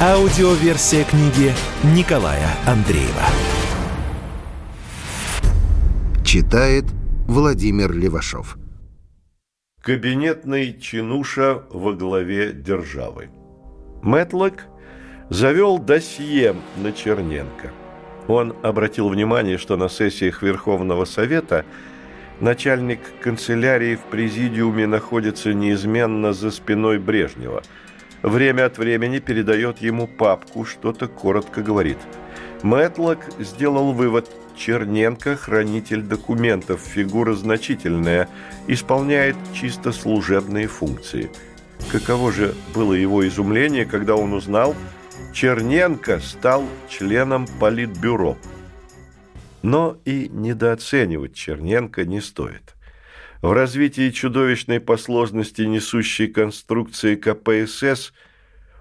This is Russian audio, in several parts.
Аудиоверсия книги Николая Андреева. Читает Владимир Левашов. Кабинетный чинуша во главе державы. Мэтлок завел досье на Черненко. Он обратил внимание, что на сессиях Верховного Совета начальник канцелярии в президиуме находится неизменно за спиной Брежнева – время от времени передает ему папку, что-то коротко говорит. Мэтлок сделал вывод – Черненко – хранитель документов, фигура значительная, исполняет чисто служебные функции. Каково же было его изумление, когда он узнал, Черненко стал членом Политбюро. Но и недооценивать Черненко не стоит. В развитии чудовищной по сложности несущей конструкции КПСС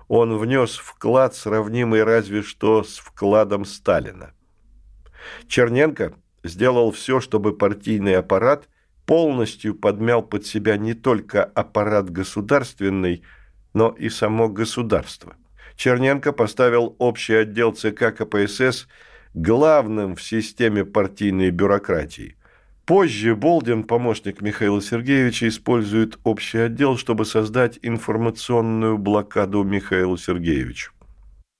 он внес вклад, сравнимый разве что с вкладом Сталина. Черненко сделал все, чтобы партийный аппарат полностью подмял под себя не только аппарат государственный, но и само государство. Черненко поставил общий отдел ЦК КПСС главным в системе партийной бюрократии – Позже Болдин, помощник Михаила Сергеевича, использует общий отдел, чтобы создать информационную блокаду Михаилу Сергеевичу.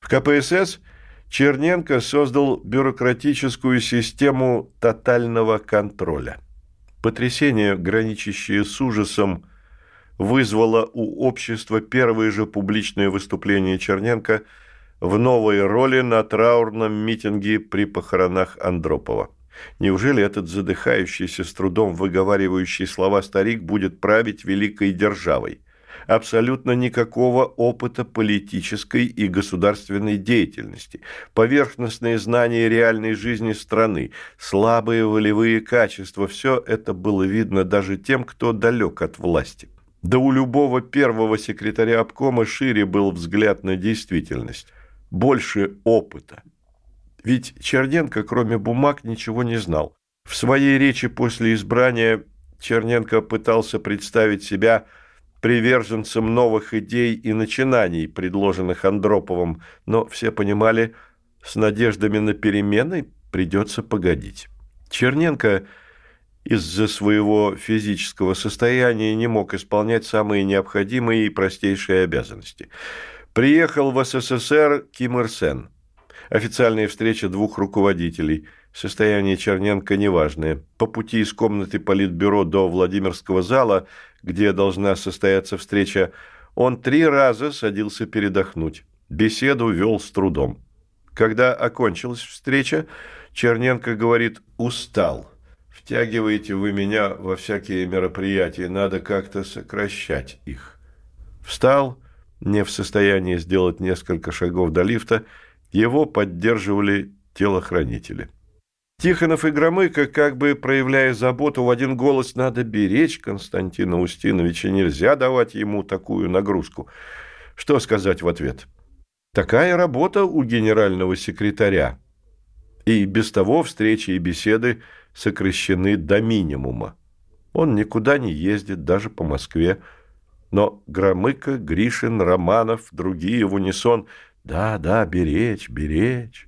В КПСС Черненко создал бюрократическую систему тотального контроля. Потрясение, граничащее с ужасом, вызвало у общества первое же публичное выступление Черненко в новой роли на траурном митинге при похоронах Андропова. Неужели этот задыхающийся, с трудом выговаривающий слова старик будет править великой державой? Абсолютно никакого опыта политической и государственной деятельности, поверхностные знания реальной жизни страны, слабые волевые качества – все это было видно даже тем, кто далек от власти. Да у любого первого секретаря обкома шире был взгляд на действительность, больше опыта – ведь Черненко, кроме бумаг, ничего не знал. В своей речи после избрания Черненко пытался представить себя приверженцем новых идей и начинаний, предложенных Андроповым, но все понимали, с надеждами на перемены придется погодить. Черненко из-за своего физического состояния не мог исполнять самые необходимые и простейшие обязанности. Приехал в СССР Ким Ир Сен – Официальная встреча двух руководителей. Состояние Черненко неважное. По пути из комнаты Политбюро до Владимирского зала, где должна состояться встреча, он три раза садился передохнуть. Беседу вел с трудом. Когда окончилась встреча, Черненко говорит «устал». Втягиваете вы меня во всякие мероприятия, надо как-то сокращать их. Встал, не в состоянии сделать несколько шагов до лифта, его поддерживали телохранители. Тихонов и Громыко, как бы проявляя заботу, в один голос «надо беречь Константина Устиновича, нельзя давать ему такую нагрузку». Что сказать в ответ? Такая работа у генерального секретаря. И без того встречи и беседы сокращены до минимума. Он никуда не ездит, даже по Москве. Но Громыко, Гришин, Романов, другие в унисон – да, да, беречь, беречь.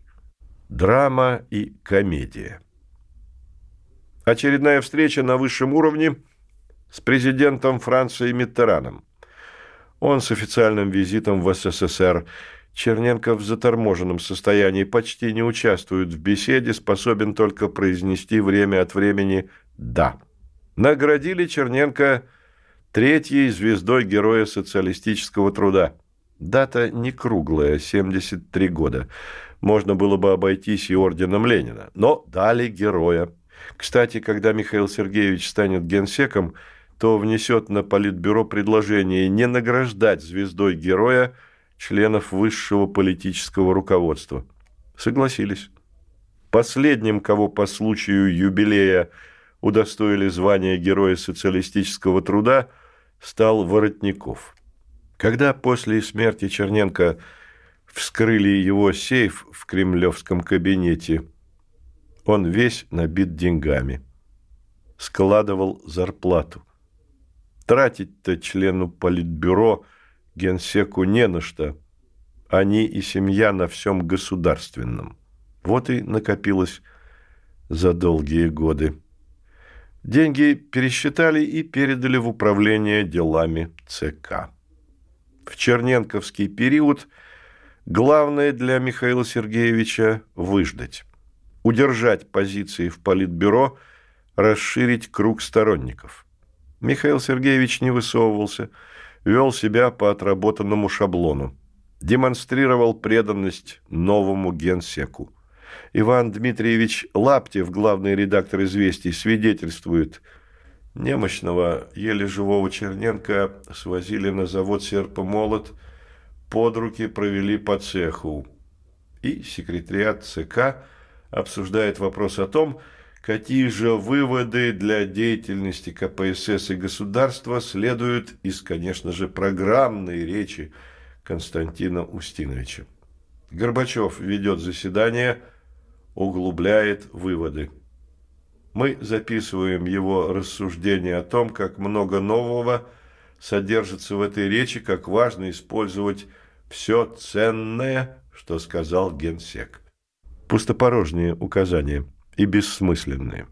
Драма и комедия. Очередная встреча на высшем уровне с президентом Франции Миттераном. Он с официальным визитом в СССР. Черненко в заторможенном состоянии почти не участвует в беседе, способен только произнести время от времени «да». Наградили Черненко третьей звездой Героя социалистического труда – Дата не круглая, 73 года. Можно было бы обойтись и орденом Ленина, но дали героя. Кстати, когда Михаил Сергеевич станет генсеком, то внесет на Политбюро предложение не награждать звездой героя членов высшего политического руководства. Согласились. Последним, кого по случаю юбилея удостоили звания Героя социалистического труда, стал Воротников. Когда после смерти Черненко вскрыли его сейф в кремлевском кабинете, он весь набит деньгами. Складывал зарплату. Тратить-то члену политбюро генсеку не на что. Они и семья на всем государственном. Вот и накопилось за долгие годы. Деньги пересчитали и передали в управление делами ЦК. В Черненковский период главное для Михаила Сергеевича – выждать, удержать позиции в Политбюро, расширить круг сторонников. Михаил Сергеевич не высовывался, вел себя по отработанному шаблону, демонстрировал преданность новому генсеку. Иван Дмитриевич Лаптев, главный редактор «Известий», свидетельствует, немощного, еле живого Черненко свозили на завод «Серпомолот», под руки провели по цеху. И секретариат ЦК обсуждает вопрос о том, какие же выводы для деятельности КПСС и государства следуют из, конечно же, программной речи Константина Устиновича. Горбачев ведет заседание – углубляет выводы. Мы записываем его рассуждения о том, как много нового содержится в этой речи, как важно использовать все ценное, что сказал генсек. Пустопорожние указания и бессмысленные.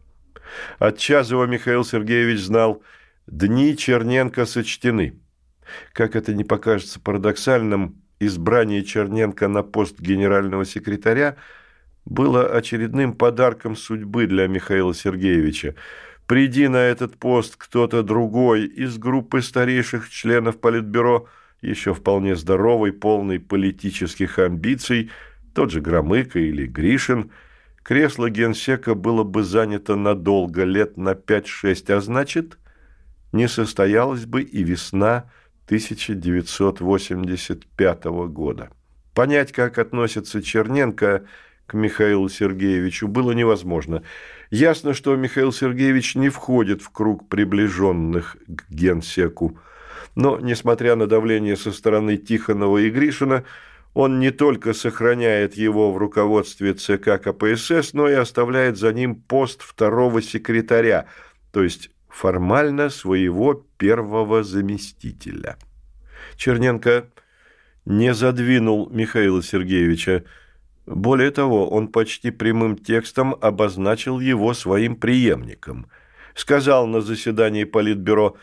От Чазова Михаил Сергеевич знал, дни Черненко сочтены. Как это не покажется парадоксальным, избрание Черненко на пост генерального секретаря – было очередным подарком судьбы для Михаила Сергеевича. Приди на этот пост кто-то другой из группы старейших членов Политбюро, еще вполне здоровый, полный политических амбиций, тот же Громыко или Гришин, кресло генсека было бы занято надолго, лет на 5-6, а значит, не состоялась бы и весна 1985 года. Понять, как относится Черненко – к Михаилу Сергеевичу было невозможно. Ясно, что Михаил Сергеевич не входит в круг приближенных к генсеку. Но, несмотря на давление со стороны Тихонова и Гришина, он не только сохраняет его в руководстве ЦК КПСС, но и оставляет за ним пост второго секретаря, то есть формально своего первого заместителя. Черненко не задвинул Михаила Сергеевича, более того, он почти прямым текстом обозначил его своим преемником. Сказал на заседании Политбюро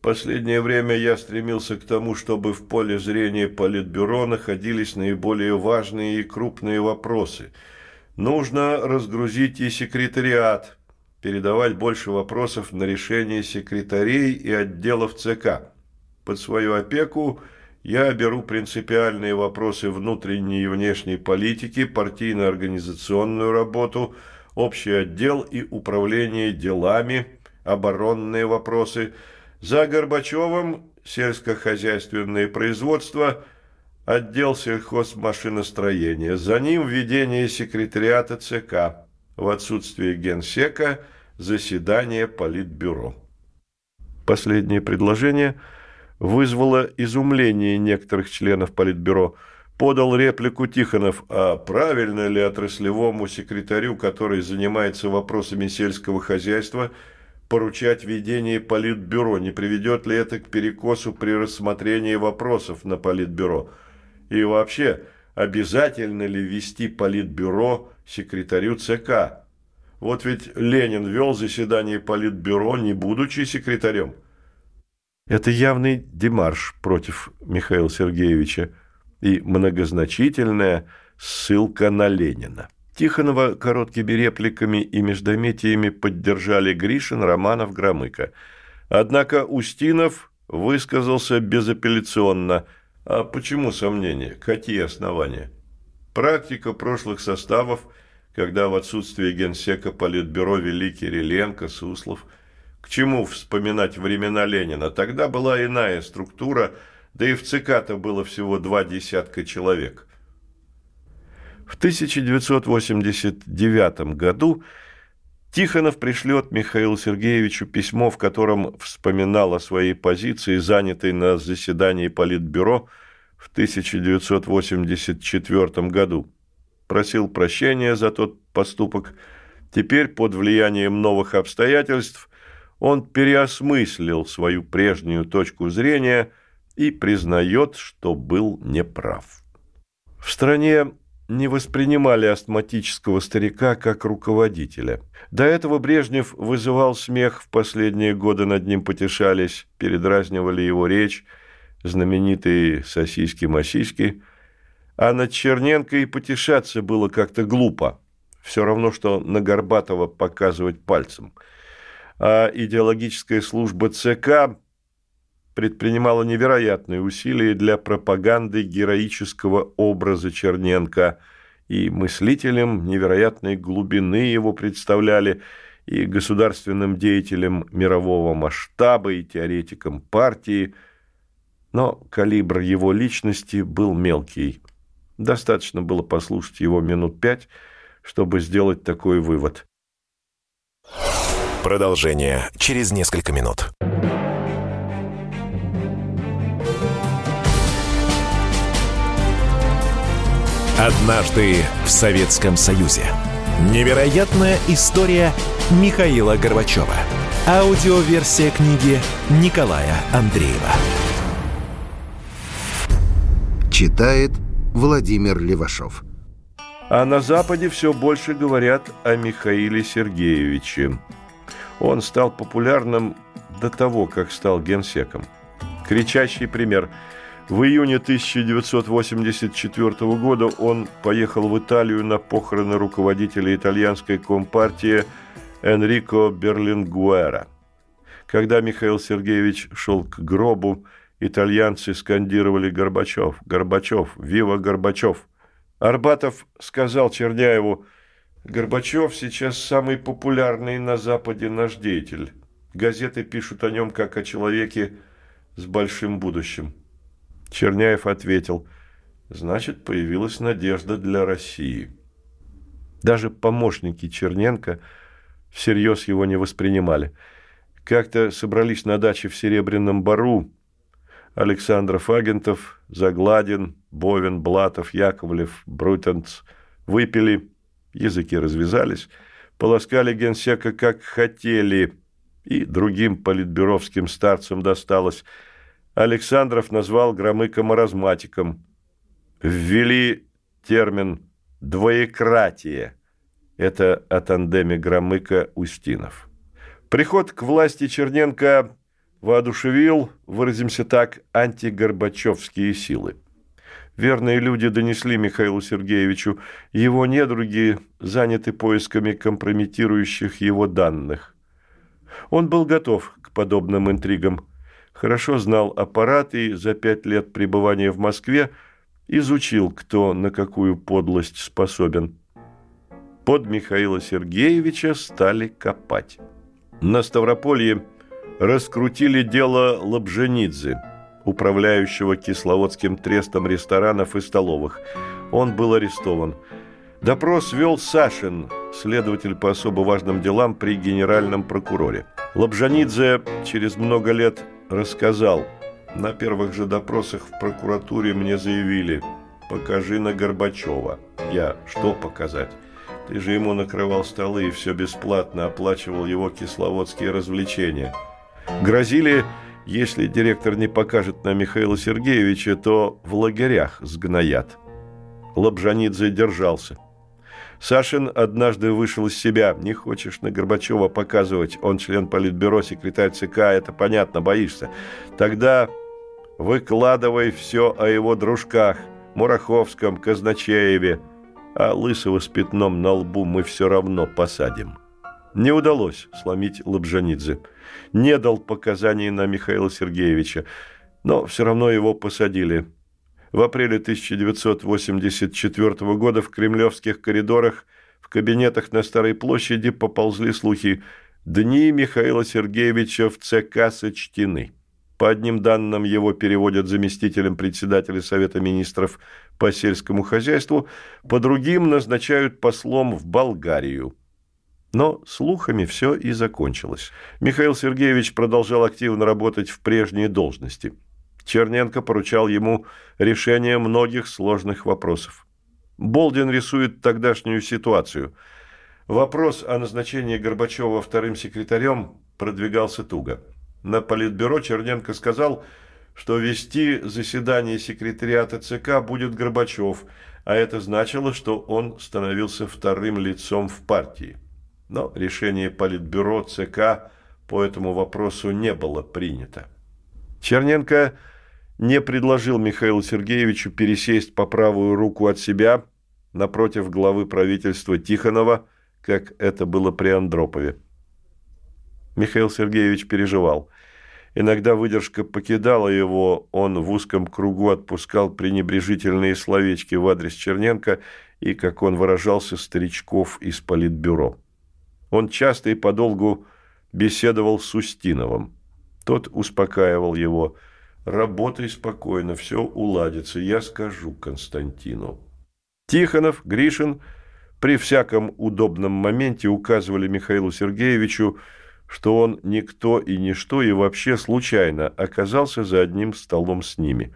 «Последнее время я стремился к тому, чтобы в поле зрения Политбюро находились наиболее важные и крупные вопросы. Нужно разгрузить и секретариат, передавать больше вопросов на решение секретарей и отделов ЦК. Под свою опеку – я беру принципиальные вопросы внутренней и внешней политики, партийно-организационную работу, общий отдел и управление делами, оборонные вопросы. За Горбачевым сельскохозяйственное производство, отдел сельхозмашиностроения. За ним введение секретариата ЦК. В отсутствие генсека заседание Политбюро. Последнее предложение – вызвало изумление некоторых членов Политбюро. Подал реплику Тихонов, а правильно ли отраслевому секретарю, который занимается вопросами сельского хозяйства, поручать ведение Политбюро, не приведет ли это к перекосу при рассмотрении вопросов на Политбюро? И вообще, обязательно ли вести Политбюро секретарю ЦК? Вот ведь Ленин вел заседание Политбюро, не будучи секретарем. Это явный демарш против Михаила Сергеевича и многозначительная ссылка на Ленина. Тихонова короткими репликами и междометиями поддержали Гришин, Романов, Громыко. Однако Устинов высказался безапелляционно. А почему сомнения? Какие основания? Практика прошлых составов, когда в отсутствие генсека Политбюро вели Кириленко, Суслов – к чему вспоминать времена Ленина? Тогда была иная структура, да и в ЦК-то было всего два десятка человек. В 1989 году Тихонов пришлет Михаилу Сергеевичу письмо, в котором вспоминал о своей позиции, занятой на заседании Политбюро в 1984 году. Просил прощения за тот поступок. Теперь, под влиянием новых обстоятельств, он переосмыслил свою прежнюю точку зрения и признает, что был неправ. В стране не воспринимали астматического старика как руководителя. До этого Брежнев вызывал смех, в последние годы над ним потешались, передразнивали его речь, знаменитые сосиски-масиськи, а над Черненко и потешаться было как-то глупо. Все равно, что на Горбатова показывать пальцем. А идеологическая служба ЦК предпринимала невероятные усилия для пропаганды героического образа Черненко, и мыслителям невероятной глубины его представляли, и государственным деятелям мирового масштаба, и теоретикам партии, но калибр его личности был мелкий. Достаточно было послушать его минут пять, чтобы сделать такой вывод. Продолжение через несколько минут. Однажды в Советском Союзе. Невероятная история Михаила Горбачева. Аудиоверсия книги Николая Андреева. Читает Владимир Левашов. А на Западе все больше говорят о Михаиле Сергеевиче. Он стал популярным до того, как стал генсеком. Кричащий пример – в июне 1984 года он поехал в Италию на похороны руководителя итальянской компартии Энрико Берлингуэра. Когда Михаил Сергеевич шел к гробу, итальянцы скандировали «Горбачев! Горбачев! Вива Горбачев!». Арбатов сказал Черняеву, «Горбачев сейчас самый популярный на Западе наш деятель. Газеты пишут о нем как о человеке с большим будущим». Черняев ответил, значит, появилась надежда для России. Даже помощники Черненко всерьез его не воспринимали. Как-то собрались на даче в Серебряном Бару Александров Агентов, Загладин, Бовин, Блатов, Яковлев, Брутенц. Выпили, языки развязались, полоскали генсека как хотели, и другим политбюровским старцам досталось – Александров назвал Громыка маразматиком. Ввели термин «двоекратие». Это о тандеме Громыка-Устинов. Приход к власти Черненко воодушевил, выразимся так, антигорбачевские силы. Верные люди донесли Михаилу Сергеевичу, его недруги заняты поисками компрометирующих его данных. Он был готов к подобным интригам хорошо знал аппарат и за пять лет пребывания в Москве изучил, кто на какую подлость способен. Под Михаила Сергеевича стали копать. На Ставрополье раскрутили дело Лобженидзе, управляющего Кисловодским трестом ресторанов и столовых. Он был арестован. Допрос вел Сашин, следователь по особо важным делам при генеральном прокуроре. Лобжанидзе через много лет рассказал. На первых же допросах в прокуратуре мне заявили «Покажи на Горбачева». Я «Что показать?» Ты же ему накрывал столы и все бесплатно оплачивал его кисловодские развлечения. Грозили, если директор не покажет на Михаила Сергеевича, то в лагерях сгноят. Лобжанидзе держался. Сашин однажды вышел из себя. Не хочешь на Горбачева показывать. Он член политбюро, секретарь ЦК. Это понятно, боишься. Тогда выкладывай все о его дружках. Мураховском, Казначееве. А Лысого с пятном на лбу мы все равно посадим. Не удалось сломить Лобжанидзе. Не дал показаний на Михаила Сергеевича. Но все равно его посадили. В апреле 1984 года в кремлевских коридорах, в кабинетах на Старой площади поползли слухи «Дни Михаила Сергеевича в ЦК сочтены». По одним данным, его переводят заместителем председателя Совета министров по сельскому хозяйству, по другим назначают послом в Болгарию. Но слухами все и закончилось. Михаил Сергеевич продолжал активно работать в прежней должности. Черненко поручал ему решение многих сложных вопросов. Болдин рисует тогдашнюю ситуацию. Вопрос о назначении Горбачева вторым секретарем продвигался туго. На Политбюро Черненко сказал, что вести заседание секретариата ЦК будет Горбачев, а это значило, что он становился вторым лицом в партии. Но решение Политбюро ЦК по этому вопросу не было принято. Черненко не предложил Михаилу Сергеевичу пересесть по правую руку от себя напротив главы правительства Тихонова, как это было при Андропове. Михаил Сергеевич переживал. Иногда выдержка покидала его, он в узком кругу отпускал пренебрежительные словечки в адрес Черненко и, как он выражался, старичков из политбюро. Он часто и подолгу беседовал с Устиновым. Тот успокаивал его. «Работай спокойно, все уладится, я скажу Константину». Тихонов, Гришин при всяком удобном моменте указывали Михаилу Сергеевичу, что он никто и ничто и вообще случайно оказался за одним столом с ними.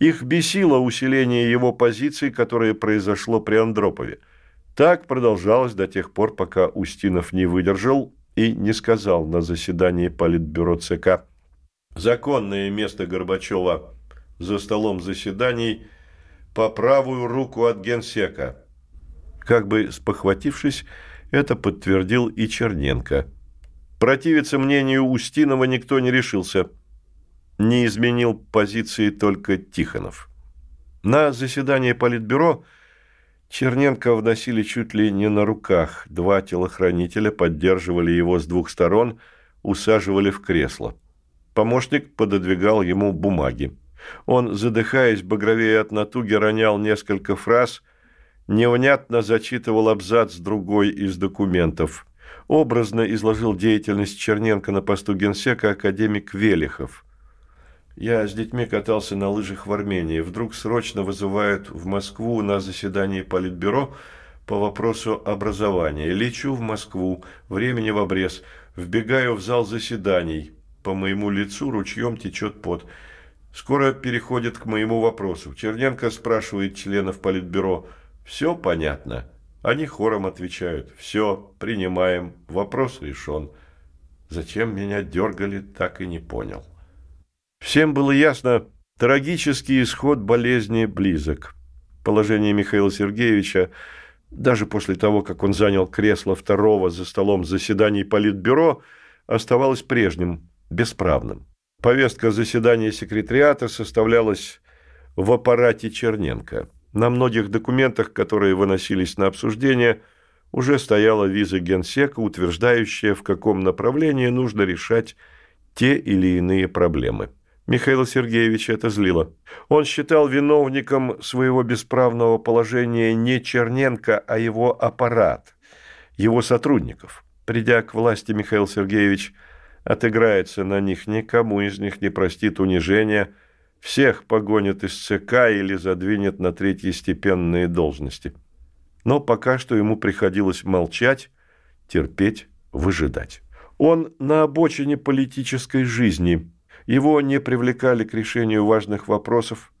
Их бесило усиление его позиций, которое произошло при Андропове. Так продолжалось до тех пор, пока Устинов не выдержал и не сказал на заседании Политбюро ЦК. Законное место Горбачева за столом заседаний по правую руку от генсека. Как бы спохватившись, это подтвердил и Черненко – Противиться мнению Устинова никто не решился. Не изменил позиции только Тихонов. На заседание Политбюро Черненко вносили чуть ли не на руках. Два телохранителя поддерживали его с двух сторон, усаживали в кресло. Помощник пододвигал ему бумаги. Он, задыхаясь, багровее от натуги, ронял несколько фраз, невнятно зачитывал абзац другой из документов – образно изложил деятельность Черненко на посту генсека академик Велихов. Я с детьми катался на лыжах в Армении. Вдруг срочно вызывают в Москву на заседание Политбюро по вопросу образования. Лечу в Москву, времени в обрез, вбегаю в зал заседаний. По моему лицу ручьем течет пот. Скоро переходит к моему вопросу. Черненко спрашивает членов Политбюро. «Все понятно?» Они хором отвечают «Все, принимаем, вопрос решен». Зачем меня дергали, так и не понял. Всем было ясно, трагический исход болезни близок. Положение Михаила Сергеевича, даже после того, как он занял кресло второго за столом заседаний Политбюро, оставалось прежним, бесправным. Повестка заседания секретариата составлялась в аппарате Черненко – на многих документах, которые выносились на обсуждение, уже стояла виза генсека, утверждающая, в каком направлении нужно решать те или иные проблемы. Михаила Сергеевича это злило. Он считал виновником своего бесправного положения не Черненко, а его аппарат, его сотрудников. Придя к власти, Михаил Сергеевич отыграется на них, никому из них не простит унижения – всех погонит из ЦК или задвинет на третьестепенные должности. Но пока что ему приходилось молчать, терпеть, выжидать. Он на обочине политической жизни. Его не привлекали к решению важных вопросов.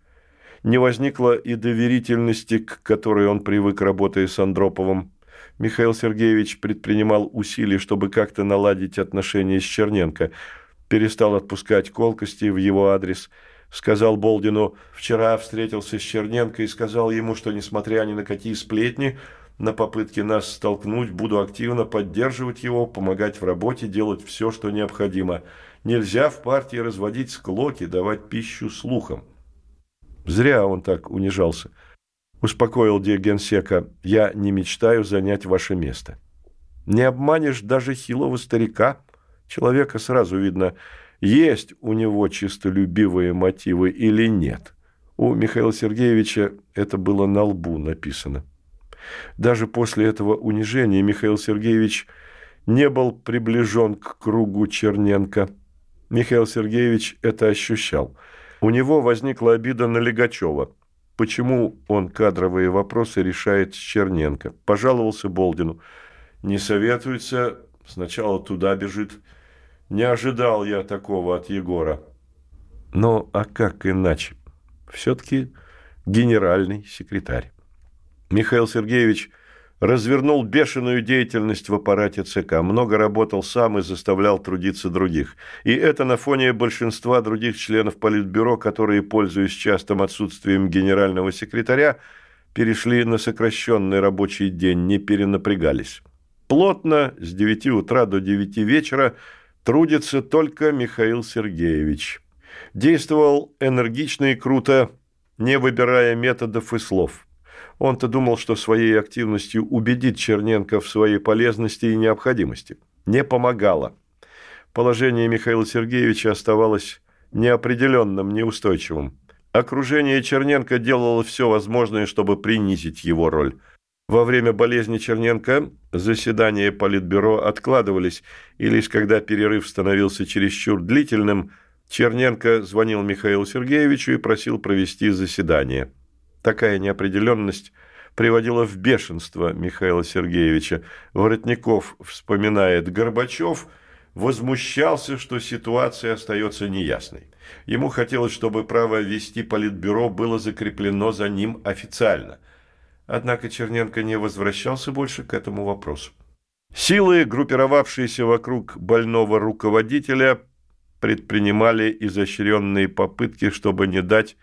Не возникло и доверительности, к которой он привык, работая с Андроповым. Михаил Сергеевич предпринимал усилия, чтобы как-то наладить отношения с Черненко. Перестал отпускать колкости в его адрес – сказал Болдину. «Вчера встретился с Черненко и сказал ему, что, несмотря ни на какие сплетни, на попытки нас столкнуть, буду активно поддерживать его, помогать в работе, делать все, что необходимо. Нельзя в партии разводить склоки, давать пищу слухам». Зря он так унижался. Успокоил Генсека. «Я не мечтаю занять ваше место». Не обманешь даже хилого старика. Человека сразу видно – есть у него чистолюбивые мотивы или нет. У Михаила Сергеевича это было на лбу написано. Даже после этого унижения Михаил Сергеевич не был приближен к кругу Черненко. Михаил Сергеевич это ощущал. У него возникла обида на Легачева. Почему он кадровые вопросы решает с Черненко? Пожаловался Болдину. Не советуется, сначала туда бежит. Не ожидал я такого от Егора. Но а как иначе? Все-таки генеральный секретарь. Михаил Сергеевич развернул бешеную деятельность в аппарате ЦК, много работал сам и заставлял трудиться других. И это на фоне большинства других членов Политбюро, которые, пользуясь частым отсутствием генерального секретаря, перешли на сокращенный рабочий день, не перенапрягались. Плотно с 9 утра до 9 вечера трудится только Михаил Сергеевич. Действовал энергично и круто, не выбирая методов и слов. Он-то думал, что своей активностью убедит Черненко в своей полезности и необходимости. Не помогало. Положение Михаила Сергеевича оставалось неопределенным, неустойчивым. Окружение Черненко делало все возможное, чтобы принизить его роль. Во время болезни Черненко заседания Политбюро откладывались, и лишь когда перерыв становился чересчур длительным, Черненко звонил Михаилу Сергеевичу и просил провести заседание. Такая неопределенность приводила в бешенство Михаила Сергеевича. Воротников вспоминает Горбачев, возмущался, что ситуация остается неясной. Ему хотелось, чтобы право вести политбюро было закреплено за ним официально. Однако Черненко не возвращался больше к этому вопросу. Силы, группировавшиеся вокруг больного руководителя, предпринимали изощренные попытки, чтобы не дать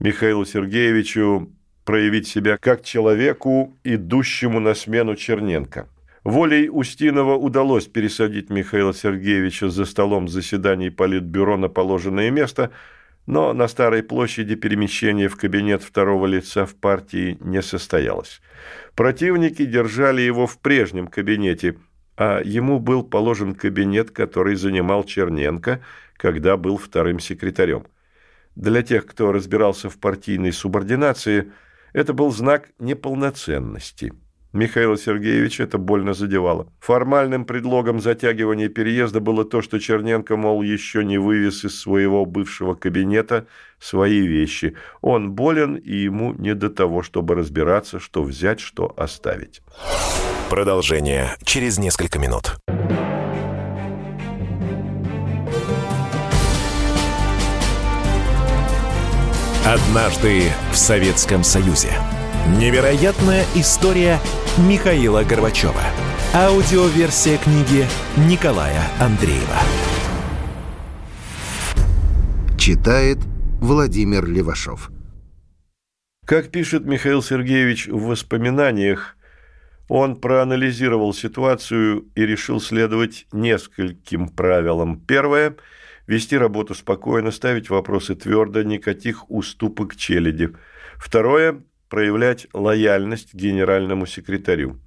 Михаилу Сергеевичу проявить себя как человеку, идущему на смену Черненко. Волей Устинова удалось пересадить Михаила Сергеевича за столом заседаний Политбюро на положенное место, но на Старой площади перемещение в кабинет второго лица в партии не состоялось. Противники держали его в прежнем кабинете, а ему был положен кабинет, который занимал Черненко, когда был вторым секретарем. Для тех, кто разбирался в партийной субординации, это был знак неполноценности. Михаила Сергеевича это больно задевало. Формальным предлогом затягивания переезда было то, что Черненко, мол, еще не вывез из своего бывшего кабинета свои вещи. Он болен, и ему не до того, чтобы разбираться, что взять, что оставить. Продолжение через несколько минут. Однажды в Советском Союзе. Невероятная история Михаила Горбачева. Аудиоверсия книги Николая Андреева. Читает Владимир Левашов. Как пишет Михаил Сергеевич в воспоминаниях, он проанализировал ситуацию и решил следовать нескольким правилам. Первое – вести работу спокойно, ставить вопросы твердо, никаких уступок челяди. Второе – проявлять лояльность генеральному секретарю.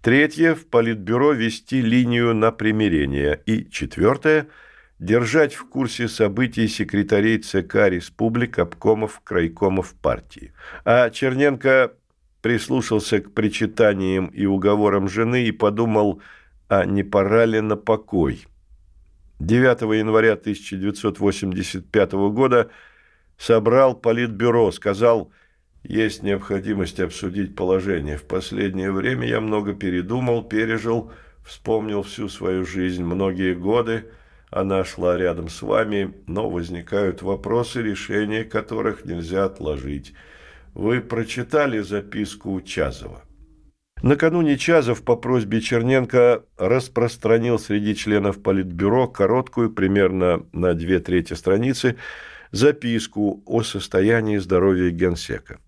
Третье – в Политбюро вести линию на примирение. И четвертое – держать в курсе событий секретарей ЦК республик, обкомов, крайкомов партии. А Черненко прислушался к причитаниям и уговорам жены и подумал, а не пора ли на покой – 9 января 1985 года собрал Политбюро, сказал, есть необходимость обсудить положение. В последнее время я много передумал, пережил, вспомнил всю свою жизнь, многие годы. Она шла рядом с вами, но возникают вопросы, решения которых нельзя отложить. Вы прочитали записку Чазова? Накануне Чазов по просьбе Черненко распространил среди членов Политбюро короткую, примерно на две трети страницы, записку о состоянии здоровья генсека.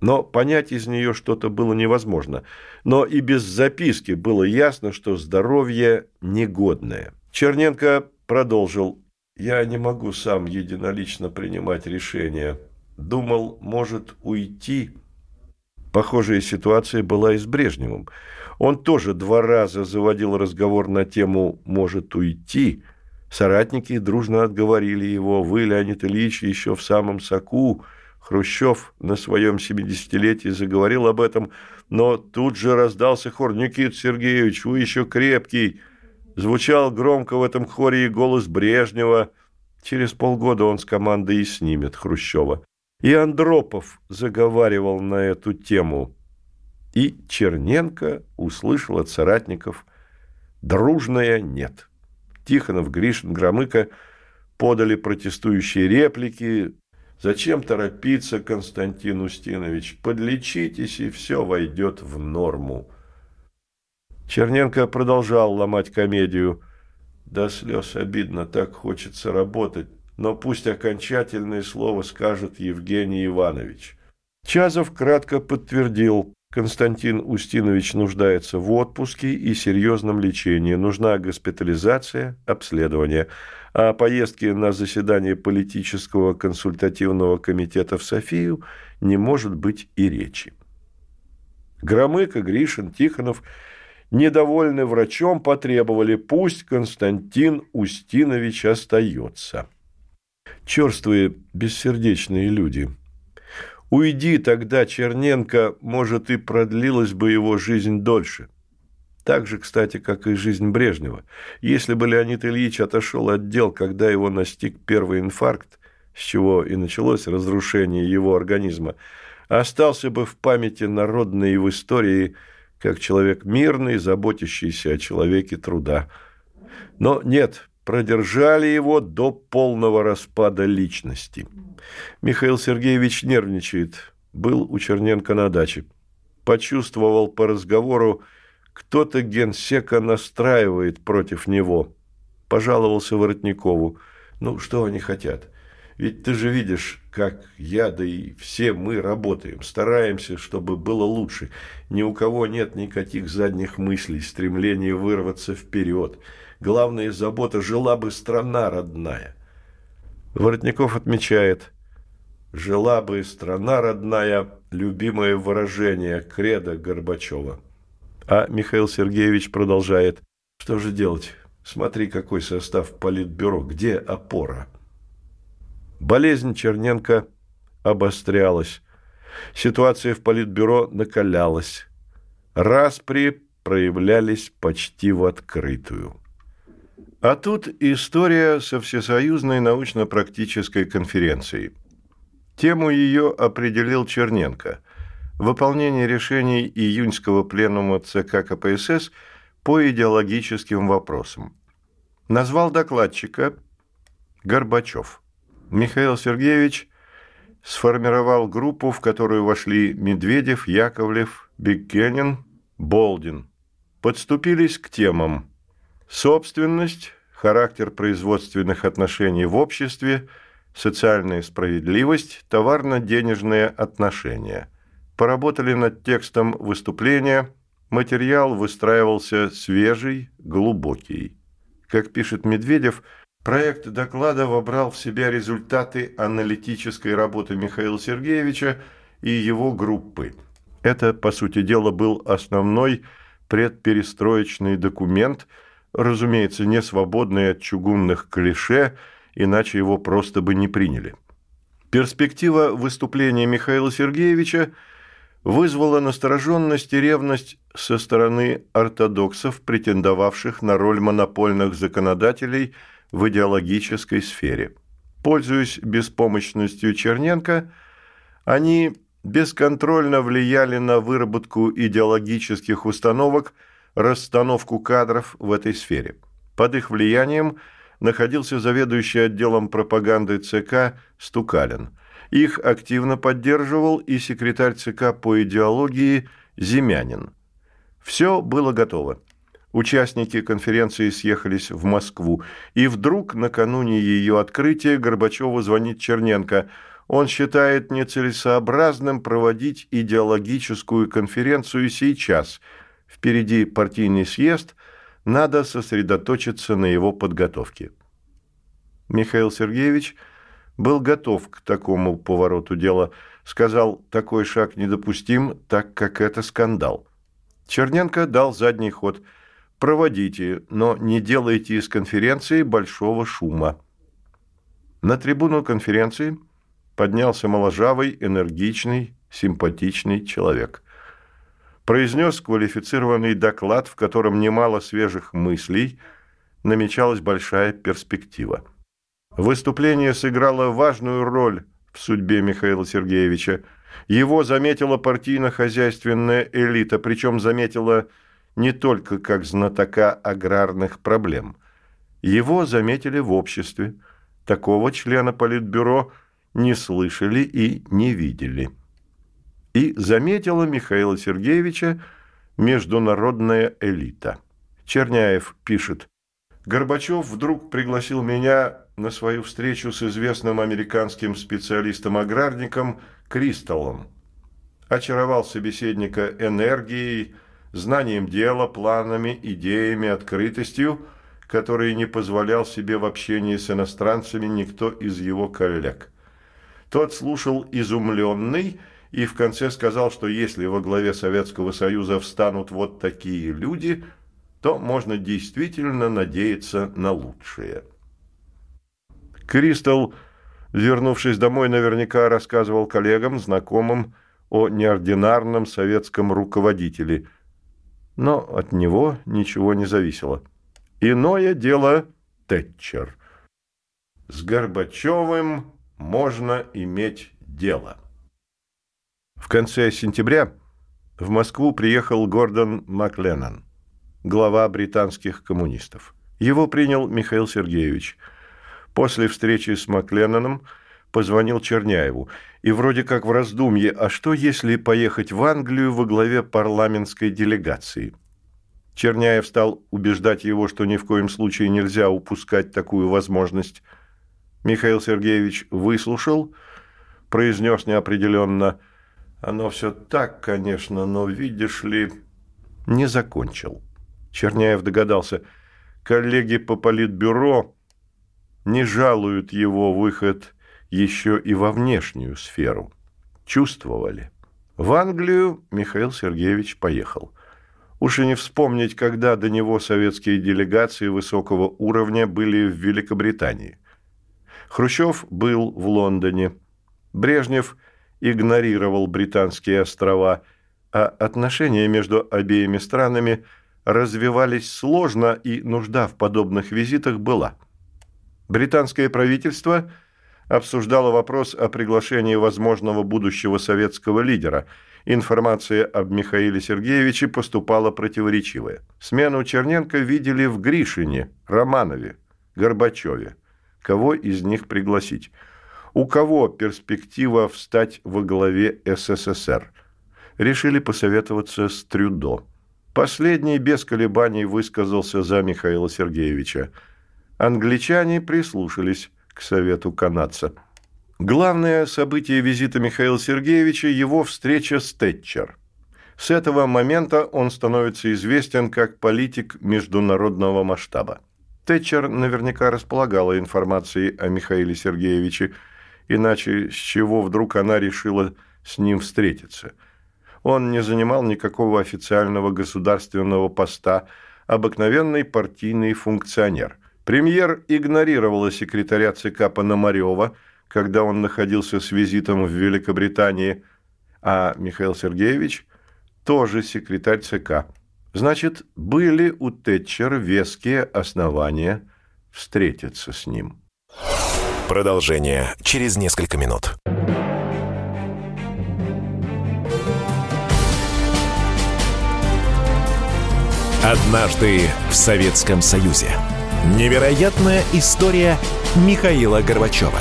Но понять из нее что-то было невозможно. Но и без записки было ясно, что здоровье негодное. Черненко продолжил. «Я не могу сам единолично принимать решения. Думал, может уйти, Похожая ситуация была и с Брежневым. Он тоже два раза заводил разговор на тему «может уйти». Соратники дружно отговорили его. Вы, Леонид Ильич, еще в самом соку. Хрущев на своем 70-летии заговорил об этом, но тут же раздался хор «Никит Сергеевич, вы еще крепкий». Звучал громко в этом хоре и голос Брежнева. Через полгода он с командой и снимет Хрущева. И Андропов заговаривал на эту тему. И Черненко услышал от соратников «дружное нет». Тихонов, Гришин, Громыко подали протестующие реплики. «Зачем торопиться, Константин Устинович? Подлечитесь, и все войдет в норму». Черненко продолжал ломать комедию. До слез обидно, так хочется работать но пусть окончательное слово скажет Евгений Иванович. Чазов кратко подтвердил, Константин Устинович нуждается в отпуске и серьезном лечении, нужна госпитализация, обследование, о поездке на заседание политического консультативного комитета в Софию не может быть и речи. Громыко, Гришин, Тихонов, недовольны врачом, потребовали, пусть Константин Устинович остается черствые, бессердечные люди. Уйди тогда, Черненко, может, и продлилась бы его жизнь дольше. Так же, кстати, как и жизнь Брежнева. Если бы Леонид Ильич отошел от дел, когда его настиг первый инфаркт, с чего и началось разрушение его организма, остался бы в памяти народной и в истории как человек мирный, заботящийся о человеке труда. Но нет, продержали его до полного распада личности. Михаил Сергеевич нервничает. Был у Черненко на даче. Почувствовал по разговору, кто-то генсека настраивает против него. Пожаловался Воротникову. Ну, что они хотят? Ведь ты же видишь, как я, да и все мы работаем, стараемся, чтобы было лучше. Ни у кого нет никаких задних мыслей, стремления вырваться вперед – главная забота жила бы страна родная. Воротников отмечает, жила бы страна родная, любимое выражение кредо Горбачева. А Михаил Сергеевич продолжает, что же делать? Смотри, какой состав политбюро, где опора? Болезнь Черненко обострялась. Ситуация в политбюро накалялась. Распри проявлялись почти в открытую. А тут история со Всесоюзной научно-практической конференцией. Тему ее определил Черненко. Выполнение решений июньского пленума ЦК КПСС по идеологическим вопросам. Назвал докладчика Горбачев. Михаил Сергеевич сформировал группу, в которую вошли Медведев, Яковлев, Беккенин, Болдин. Подступились к темам – Собственность, характер производственных отношений в обществе, социальная справедливость, товарно-денежные отношения. Поработали над текстом выступления, материал выстраивался свежий, глубокий. Как пишет Медведев, проект доклада вобрал в себя результаты аналитической работы Михаила Сергеевича и его группы. Это, по сути дела, был основной предперестроечный документ – разумеется, не свободный от чугунных клише, иначе его просто бы не приняли. Перспектива выступления Михаила Сергеевича вызвала настороженность и ревность со стороны ортодоксов, претендовавших на роль монопольных законодателей в идеологической сфере. Пользуясь беспомощностью Черненко, они бесконтрольно влияли на выработку идеологических установок – расстановку кадров в этой сфере. Под их влиянием находился заведующий отделом пропаганды ЦК Стукалин. Их активно поддерживал и секретарь ЦК по идеологии Земянин. Все было готово. Участники конференции съехались в Москву, и вдруг накануне ее открытия Горбачеву звонит Черненко. Он считает нецелесообразным проводить идеологическую конференцию сейчас – впереди партийный съезд, надо сосредоточиться на его подготовке. Михаил Сергеевич был готов к такому повороту дела, сказал, такой шаг недопустим, так как это скандал. Черненко дал задний ход. Проводите, но не делайте из конференции большого шума. На трибуну конференции поднялся моложавый, энергичный, симпатичный человек произнес квалифицированный доклад, в котором немало свежих мыслей, намечалась большая перспектива. Выступление сыграло важную роль в судьбе Михаила Сергеевича. Его заметила партийно-хозяйственная элита, причем заметила не только как знатока аграрных проблем. Его заметили в обществе. Такого члена Политбюро не слышали и не видели. И заметила Михаила Сергеевича международная элита. Черняев пишет, Горбачев вдруг пригласил меня на свою встречу с известным американским специалистом-аграрником Кристаллом. Очаровал собеседника энергией, знанием дела, планами, идеями, открытостью, которые не позволял себе в общении с иностранцами никто из его коллег. Тот слушал изумленный и в конце сказал, что если во главе Советского Союза встанут вот такие люди, то можно действительно надеяться на лучшее. Кристал, вернувшись домой, наверняка рассказывал коллегам, знакомым о неординарном советском руководителе, но от него ничего не зависело. Иное дело Тэтчер. С Горбачевым можно иметь дело. В конце сентября в Москву приехал Гордон Макленнон, глава британских коммунистов. Его принял Михаил Сергеевич. После встречи с Макленноном позвонил Черняеву. И вроде как в раздумье, а что если поехать в Англию во главе парламентской делегации? Черняев стал убеждать его, что ни в коем случае нельзя упускать такую возможность – Михаил Сергеевич выслушал, произнес неопределенно «Оно все так, конечно, но, видишь ли...» Не закончил. Черняев догадался. Коллеги по политбюро не жалуют его выход еще и во внешнюю сферу. Чувствовали. В Англию Михаил Сергеевич поехал. Уж и не вспомнить, когда до него советские делегации высокого уровня были в Великобритании. Хрущев был в Лондоне. Брежнев игнорировал британские острова, а отношения между обеими странами развивались сложно, и нужда в подобных визитах была. Британское правительство обсуждало вопрос о приглашении возможного будущего советского лидера. Информация об Михаиле Сергеевиче поступала противоречивая. Смену Черненко видели в Гришине, Романове, Горбачеве кого из них пригласить. У кого перспектива встать во главе СССР? Решили посоветоваться с Трюдо. Последний без колебаний высказался за Михаила Сергеевича. Англичане прислушались к совету канадца. Главное событие визита Михаила Сергеевича – его встреча с Тэтчер. С этого момента он становится известен как политик международного масштаба. Тэтчер наверняка располагала информацией о Михаиле Сергеевиче, иначе с чего вдруг она решила с ним встретиться. Он не занимал никакого официального государственного поста, обыкновенный партийный функционер. Премьер игнорировала секретаря ЦК Пономарева, когда он находился с визитом в Великобритании, а Михаил Сергеевич тоже секретарь ЦК. Значит, были у Тэтчер веские основания встретиться с ним. Продолжение через несколько минут. Однажды в Советском Союзе. Невероятная история Михаила Горбачева.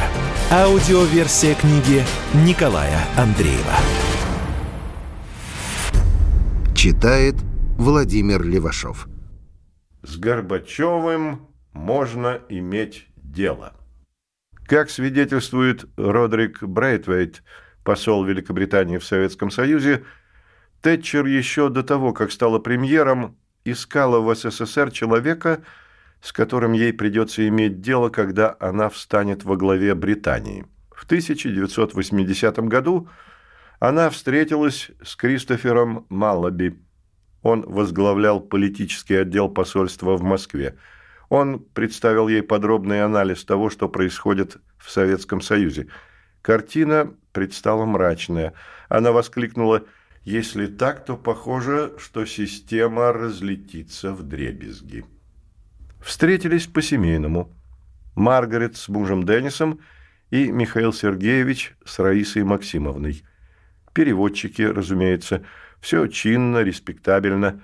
Аудиоверсия книги Николая Андреева. Читает Владимир Левашов. С Горбачевым можно иметь дело. Как свидетельствует Родрик Брейтвейт, посол Великобритании в Советском Союзе, Тэтчер еще до того, как стала премьером, искала в СССР человека, с которым ей придется иметь дело, когда она встанет во главе Британии. В 1980 году она встретилась с Кристофером Маллаби, он возглавлял политический отдел посольства в Москве. Он представил ей подробный анализ того, что происходит в Советском Союзе. Картина предстала мрачная. Она воскликнула «Если так, то похоже, что система разлетится в дребезги». Встретились по-семейному. Маргарет с мужем Деннисом и Михаил Сергеевич с Раисой Максимовной. Переводчики, разумеется. Все чинно, респектабельно.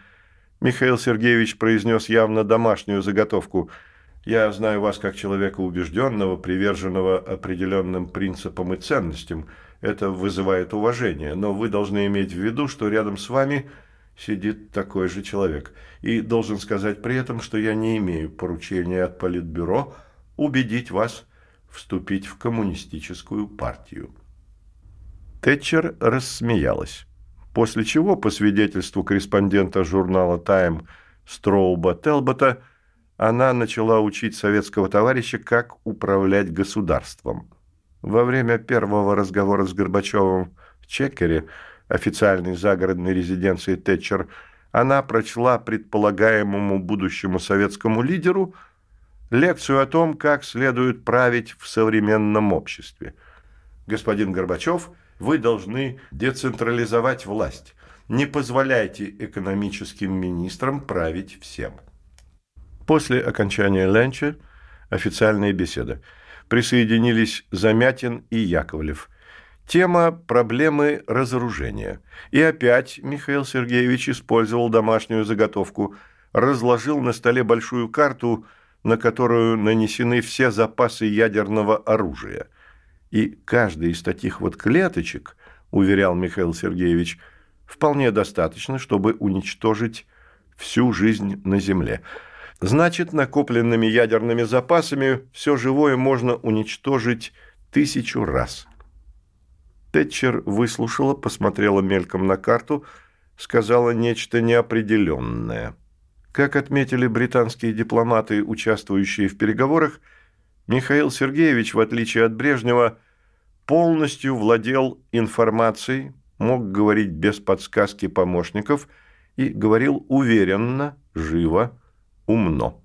Михаил Сергеевич произнес явно домашнюю заготовку – я знаю вас как человека убежденного, приверженного определенным принципам и ценностям. Это вызывает уважение, но вы должны иметь в виду, что рядом с вами сидит такой же человек. И должен сказать при этом, что я не имею поручения от Политбюро убедить вас вступить в коммунистическую партию. Тэтчер рассмеялась. После чего, по свидетельству корреспондента журнала «Тайм» Строуба Телбота, она начала учить советского товарища, как управлять государством. Во время первого разговора с Горбачевым в Чекере, официальной загородной резиденции Тэтчер, она прочла предполагаемому будущему советскому лидеру лекцию о том, как следует править в современном обществе. Господин Горбачев, вы должны децентрализовать власть. Не позволяйте экономическим министрам править всем. После окончания ленча официальная беседа. Присоединились Замятин и Яковлев. Тема «Проблемы разоружения». И опять Михаил Сергеевич использовал домашнюю заготовку, разложил на столе большую карту, на которую нанесены все запасы ядерного оружия. И каждый из таких вот клеточек, уверял Михаил Сергеевич, вполне достаточно, чтобы уничтожить всю жизнь на Земле – Значит, накопленными ядерными запасами все живое можно уничтожить тысячу раз. Тэтчер выслушала, посмотрела мельком на карту, сказала нечто неопределенное. Как отметили британские дипломаты, участвующие в переговорах, Михаил Сергеевич, в отличие от Брежнева, полностью владел информацией, мог говорить без подсказки помощников и говорил уверенно, живо, умно.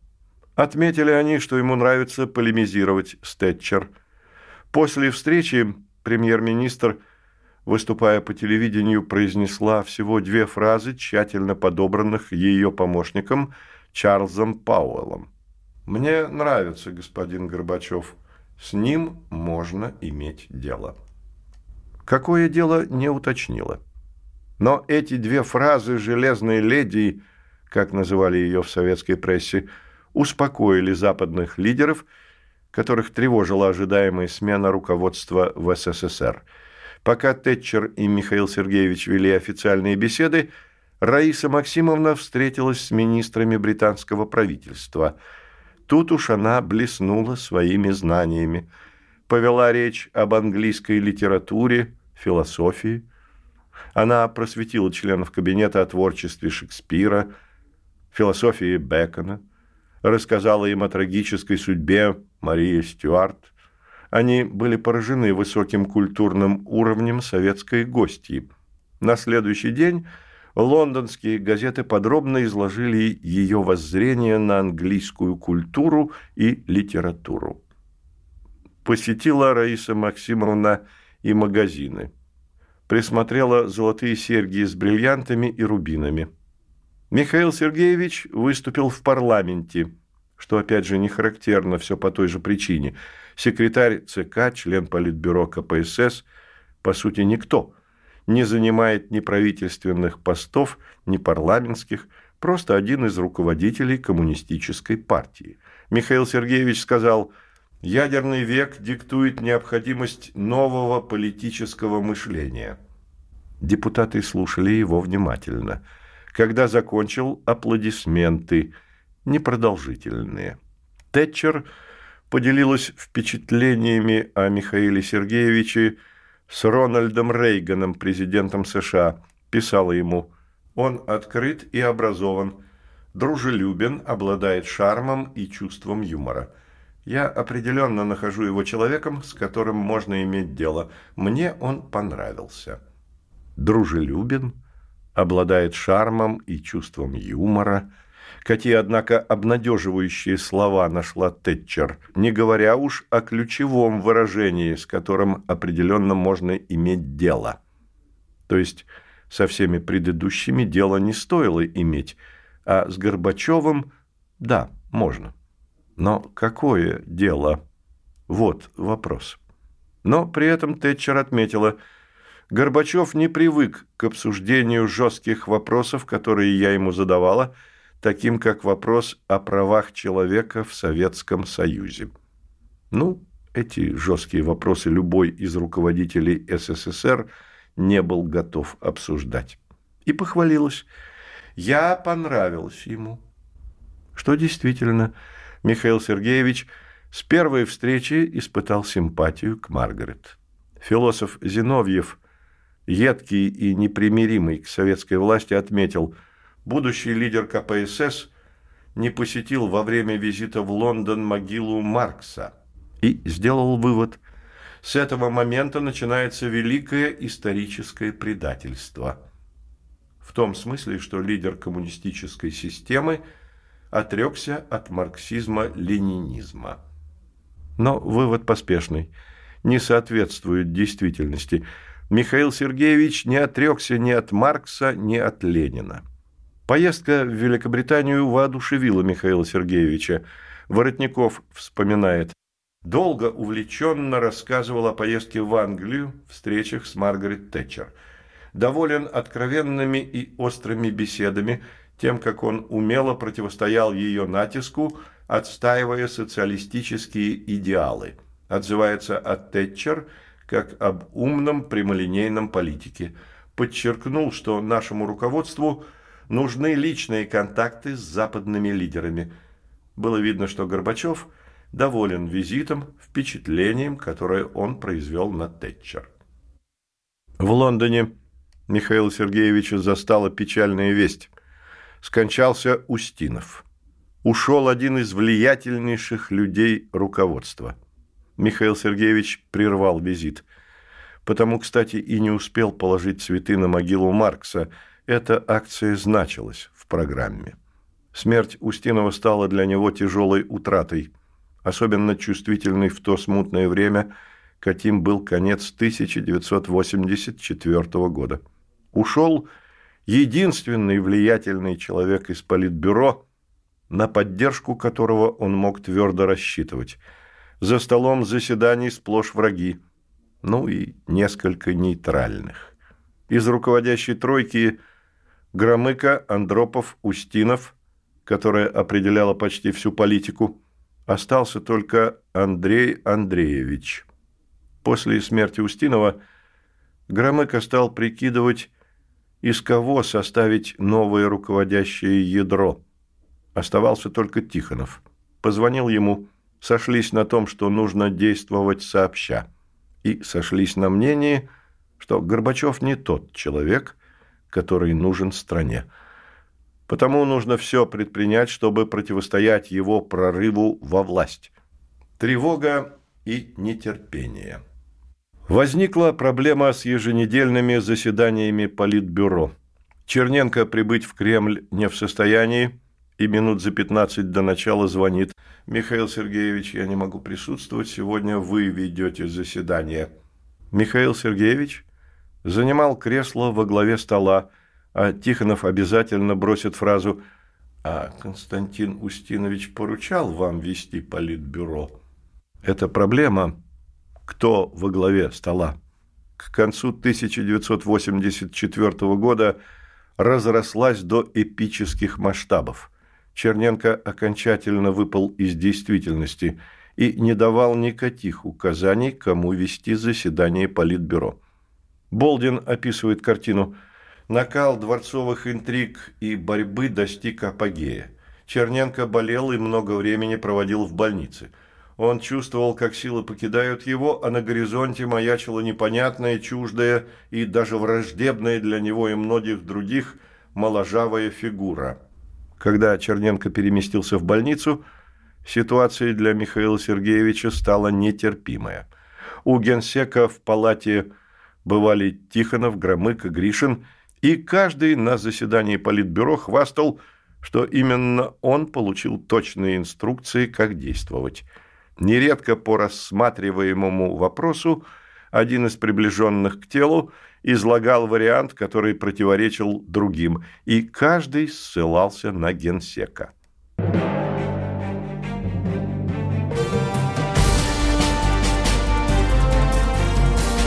Отметили они, что ему нравится полемизировать с Тэтчер. После встречи премьер-министр, выступая по телевидению, произнесла всего две фразы, тщательно подобранных ее помощником Чарльзом Пауэллом. «Мне нравится господин Горбачев. С ним можно иметь дело». Какое дело, не уточнила. Но эти две фразы «железной леди» как называли ее в советской прессе, успокоили западных лидеров, которых тревожила ожидаемая смена руководства в СССР. Пока Тэтчер и Михаил Сергеевич вели официальные беседы, Раиса Максимовна встретилась с министрами британского правительства. Тут уж она блеснула своими знаниями. Повела речь об английской литературе, философии. Она просветила членов кабинета о творчестве Шекспира – философии Бекона, рассказала им о трагической судьбе Марии Стюарт. Они были поражены высоким культурным уровнем советской гостьи. На следующий день лондонские газеты подробно изложили ее воззрение на английскую культуру и литературу. Посетила Раиса Максимовна и магазины. Присмотрела золотые серьги с бриллиантами и рубинами – Михаил Сергеевич выступил в парламенте, что, опять же, не характерно, все по той же причине. Секретарь ЦК, член Политбюро КПСС, по сути, никто. Не занимает ни правительственных постов, ни парламентских, просто один из руководителей коммунистической партии. Михаил Сергеевич сказал, «Ядерный век диктует необходимость нового политического мышления». Депутаты слушали его внимательно – когда закончил, аплодисменты, непродолжительные. Тэтчер поделилась впечатлениями о Михаиле Сергеевиче с Рональдом Рейганом, президентом США. Писала ему «Он открыт и образован, дружелюбен, обладает шармом и чувством юмора». Я определенно нахожу его человеком, с которым можно иметь дело. Мне он понравился. Дружелюбен, обладает шармом и чувством юмора. Какие, однако, обнадеживающие слова нашла Тэтчер, не говоря уж о ключевом выражении, с которым определенно можно иметь дело. То есть со всеми предыдущими дело не стоило иметь, а с Горбачевым – да, можно. Но какое дело? Вот вопрос. Но при этом Тэтчер отметила, Горбачев не привык к обсуждению жестких вопросов, которые я ему задавала, таким как вопрос о правах человека в Советском Союзе. Ну, эти жесткие вопросы любой из руководителей СССР не был готов обсуждать. И похвалилась. Я понравилась ему. Что действительно, Михаил Сергеевич с первой встречи испытал симпатию к Маргарет. Философ Зиновьев, едкий и непримиримый к советской власти, отметил, будущий лидер КПСС не посетил во время визита в Лондон могилу Маркса и сделал вывод – с этого момента начинается великое историческое предательство. В том смысле, что лидер коммунистической системы отрекся от марксизма-ленинизма. Но вывод поспешный, не соответствует действительности. Михаил Сергеевич не отрекся ни от Маркса, ни от Ленина. Поездка в Великобританию воодушевила Михаила Сергеевича. Воротников вспоминает. Долго увлеченно рассказывал о поездке в Англию, встречах с Маргарет Тэтчер. Доволен откровенными и острыми беседами, тем, как он умело противостоял ее натиску, отстаивая социалистические идеалы. Отзывается о Тэтчер как об умном прямолинейном политике. Подчеркнул, что нашему руководству нужны личные контакты с западными лидерами. Было видно, что Горбачев – доволен визитом, впечатлением, которое он произвел на Тэтчер. В Лондоне Михаила Сергеевича застала печальная весть. Скончался Устинов. Ушел один из влиятельнейших людей руководства. Михаил Сергеевич прервал визит. Потому, кстати, и не успел положить цветы на могилу Маркса. Эта акция значилась в программе. Смерть Устинова стала для него тяжелой утратой – особенно чувствительный в то смутное время, каким был конец 1984 года. Ушел единственный влиятельный человек из Политбюро, на поддержку которого он мог твердо рассчитывать. За столом заседаний сплошь враги, ну и несколько нейтральных. Из руководящей тройки Громыко, Андропов, Устинов, которая определяла почти всю политику – Остался только Андрей Андреевич. После смерти Устинова Громыко стал прикидывать, из кого составить новое руководящее ядро. Оставался только Тихонов. Позвонил ему, сошлись на том, что нужно действовать сообща. И сошлись на мнении, что Горбачев не тот человек, который нужен стране. Потому нужно все предпринять, чтобы противостоять его прорыву во власть. Тревога и нетерпение. Возникла проблема с еженедельными заседаниями Политбюро. Черненко прибыть в Кремль не в состоянии, и минут за 15 до начала звонит. «Михаил Сергеевич, я не могу присутствовать, сегодня вы ведете заседание». Михаил Сергеевич занимал кресло во главе стола, а Тихонов обязательно бросит фразу «А Константин Устинович поручал вам вести политбюро». Это проблема «Кто во главе стола?» К концу 1984 года разрослась до эпических масштабов. Черненко окончательно выпал из действительности и не давал никаких указаний, кому вести заседание Политбюро. Болдин описывает картину – Накал дворцовых интриг и борьбы достиг апогея. Черненко болел и много времени проводил в больнице. Он чувствовал, как силы покидают его, а на горизонте маячила непонятная, чуждая и даже враждебная для него и многих других моложавая фигура. Когда Черненко переместился в больницу, ситуация для Михаила Сергеевича стала нетерпимая. У генсека в палате бывали Тихонов, Громыко, Гришин – и каждый на заседании Политбюро хвастал, что именно он получил точные инструкции, как действовать. Нередко по рассматриваемому вопросу один из приближенных к телу излагал вариант, который противоречил другим, и каждый ссылался на генсека.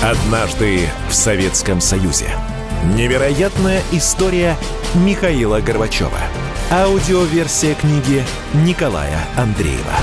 Однажды в Советском Союзе. Невероятная история Михаила Горбачева. Аудиоверсия книги Николая Андреева.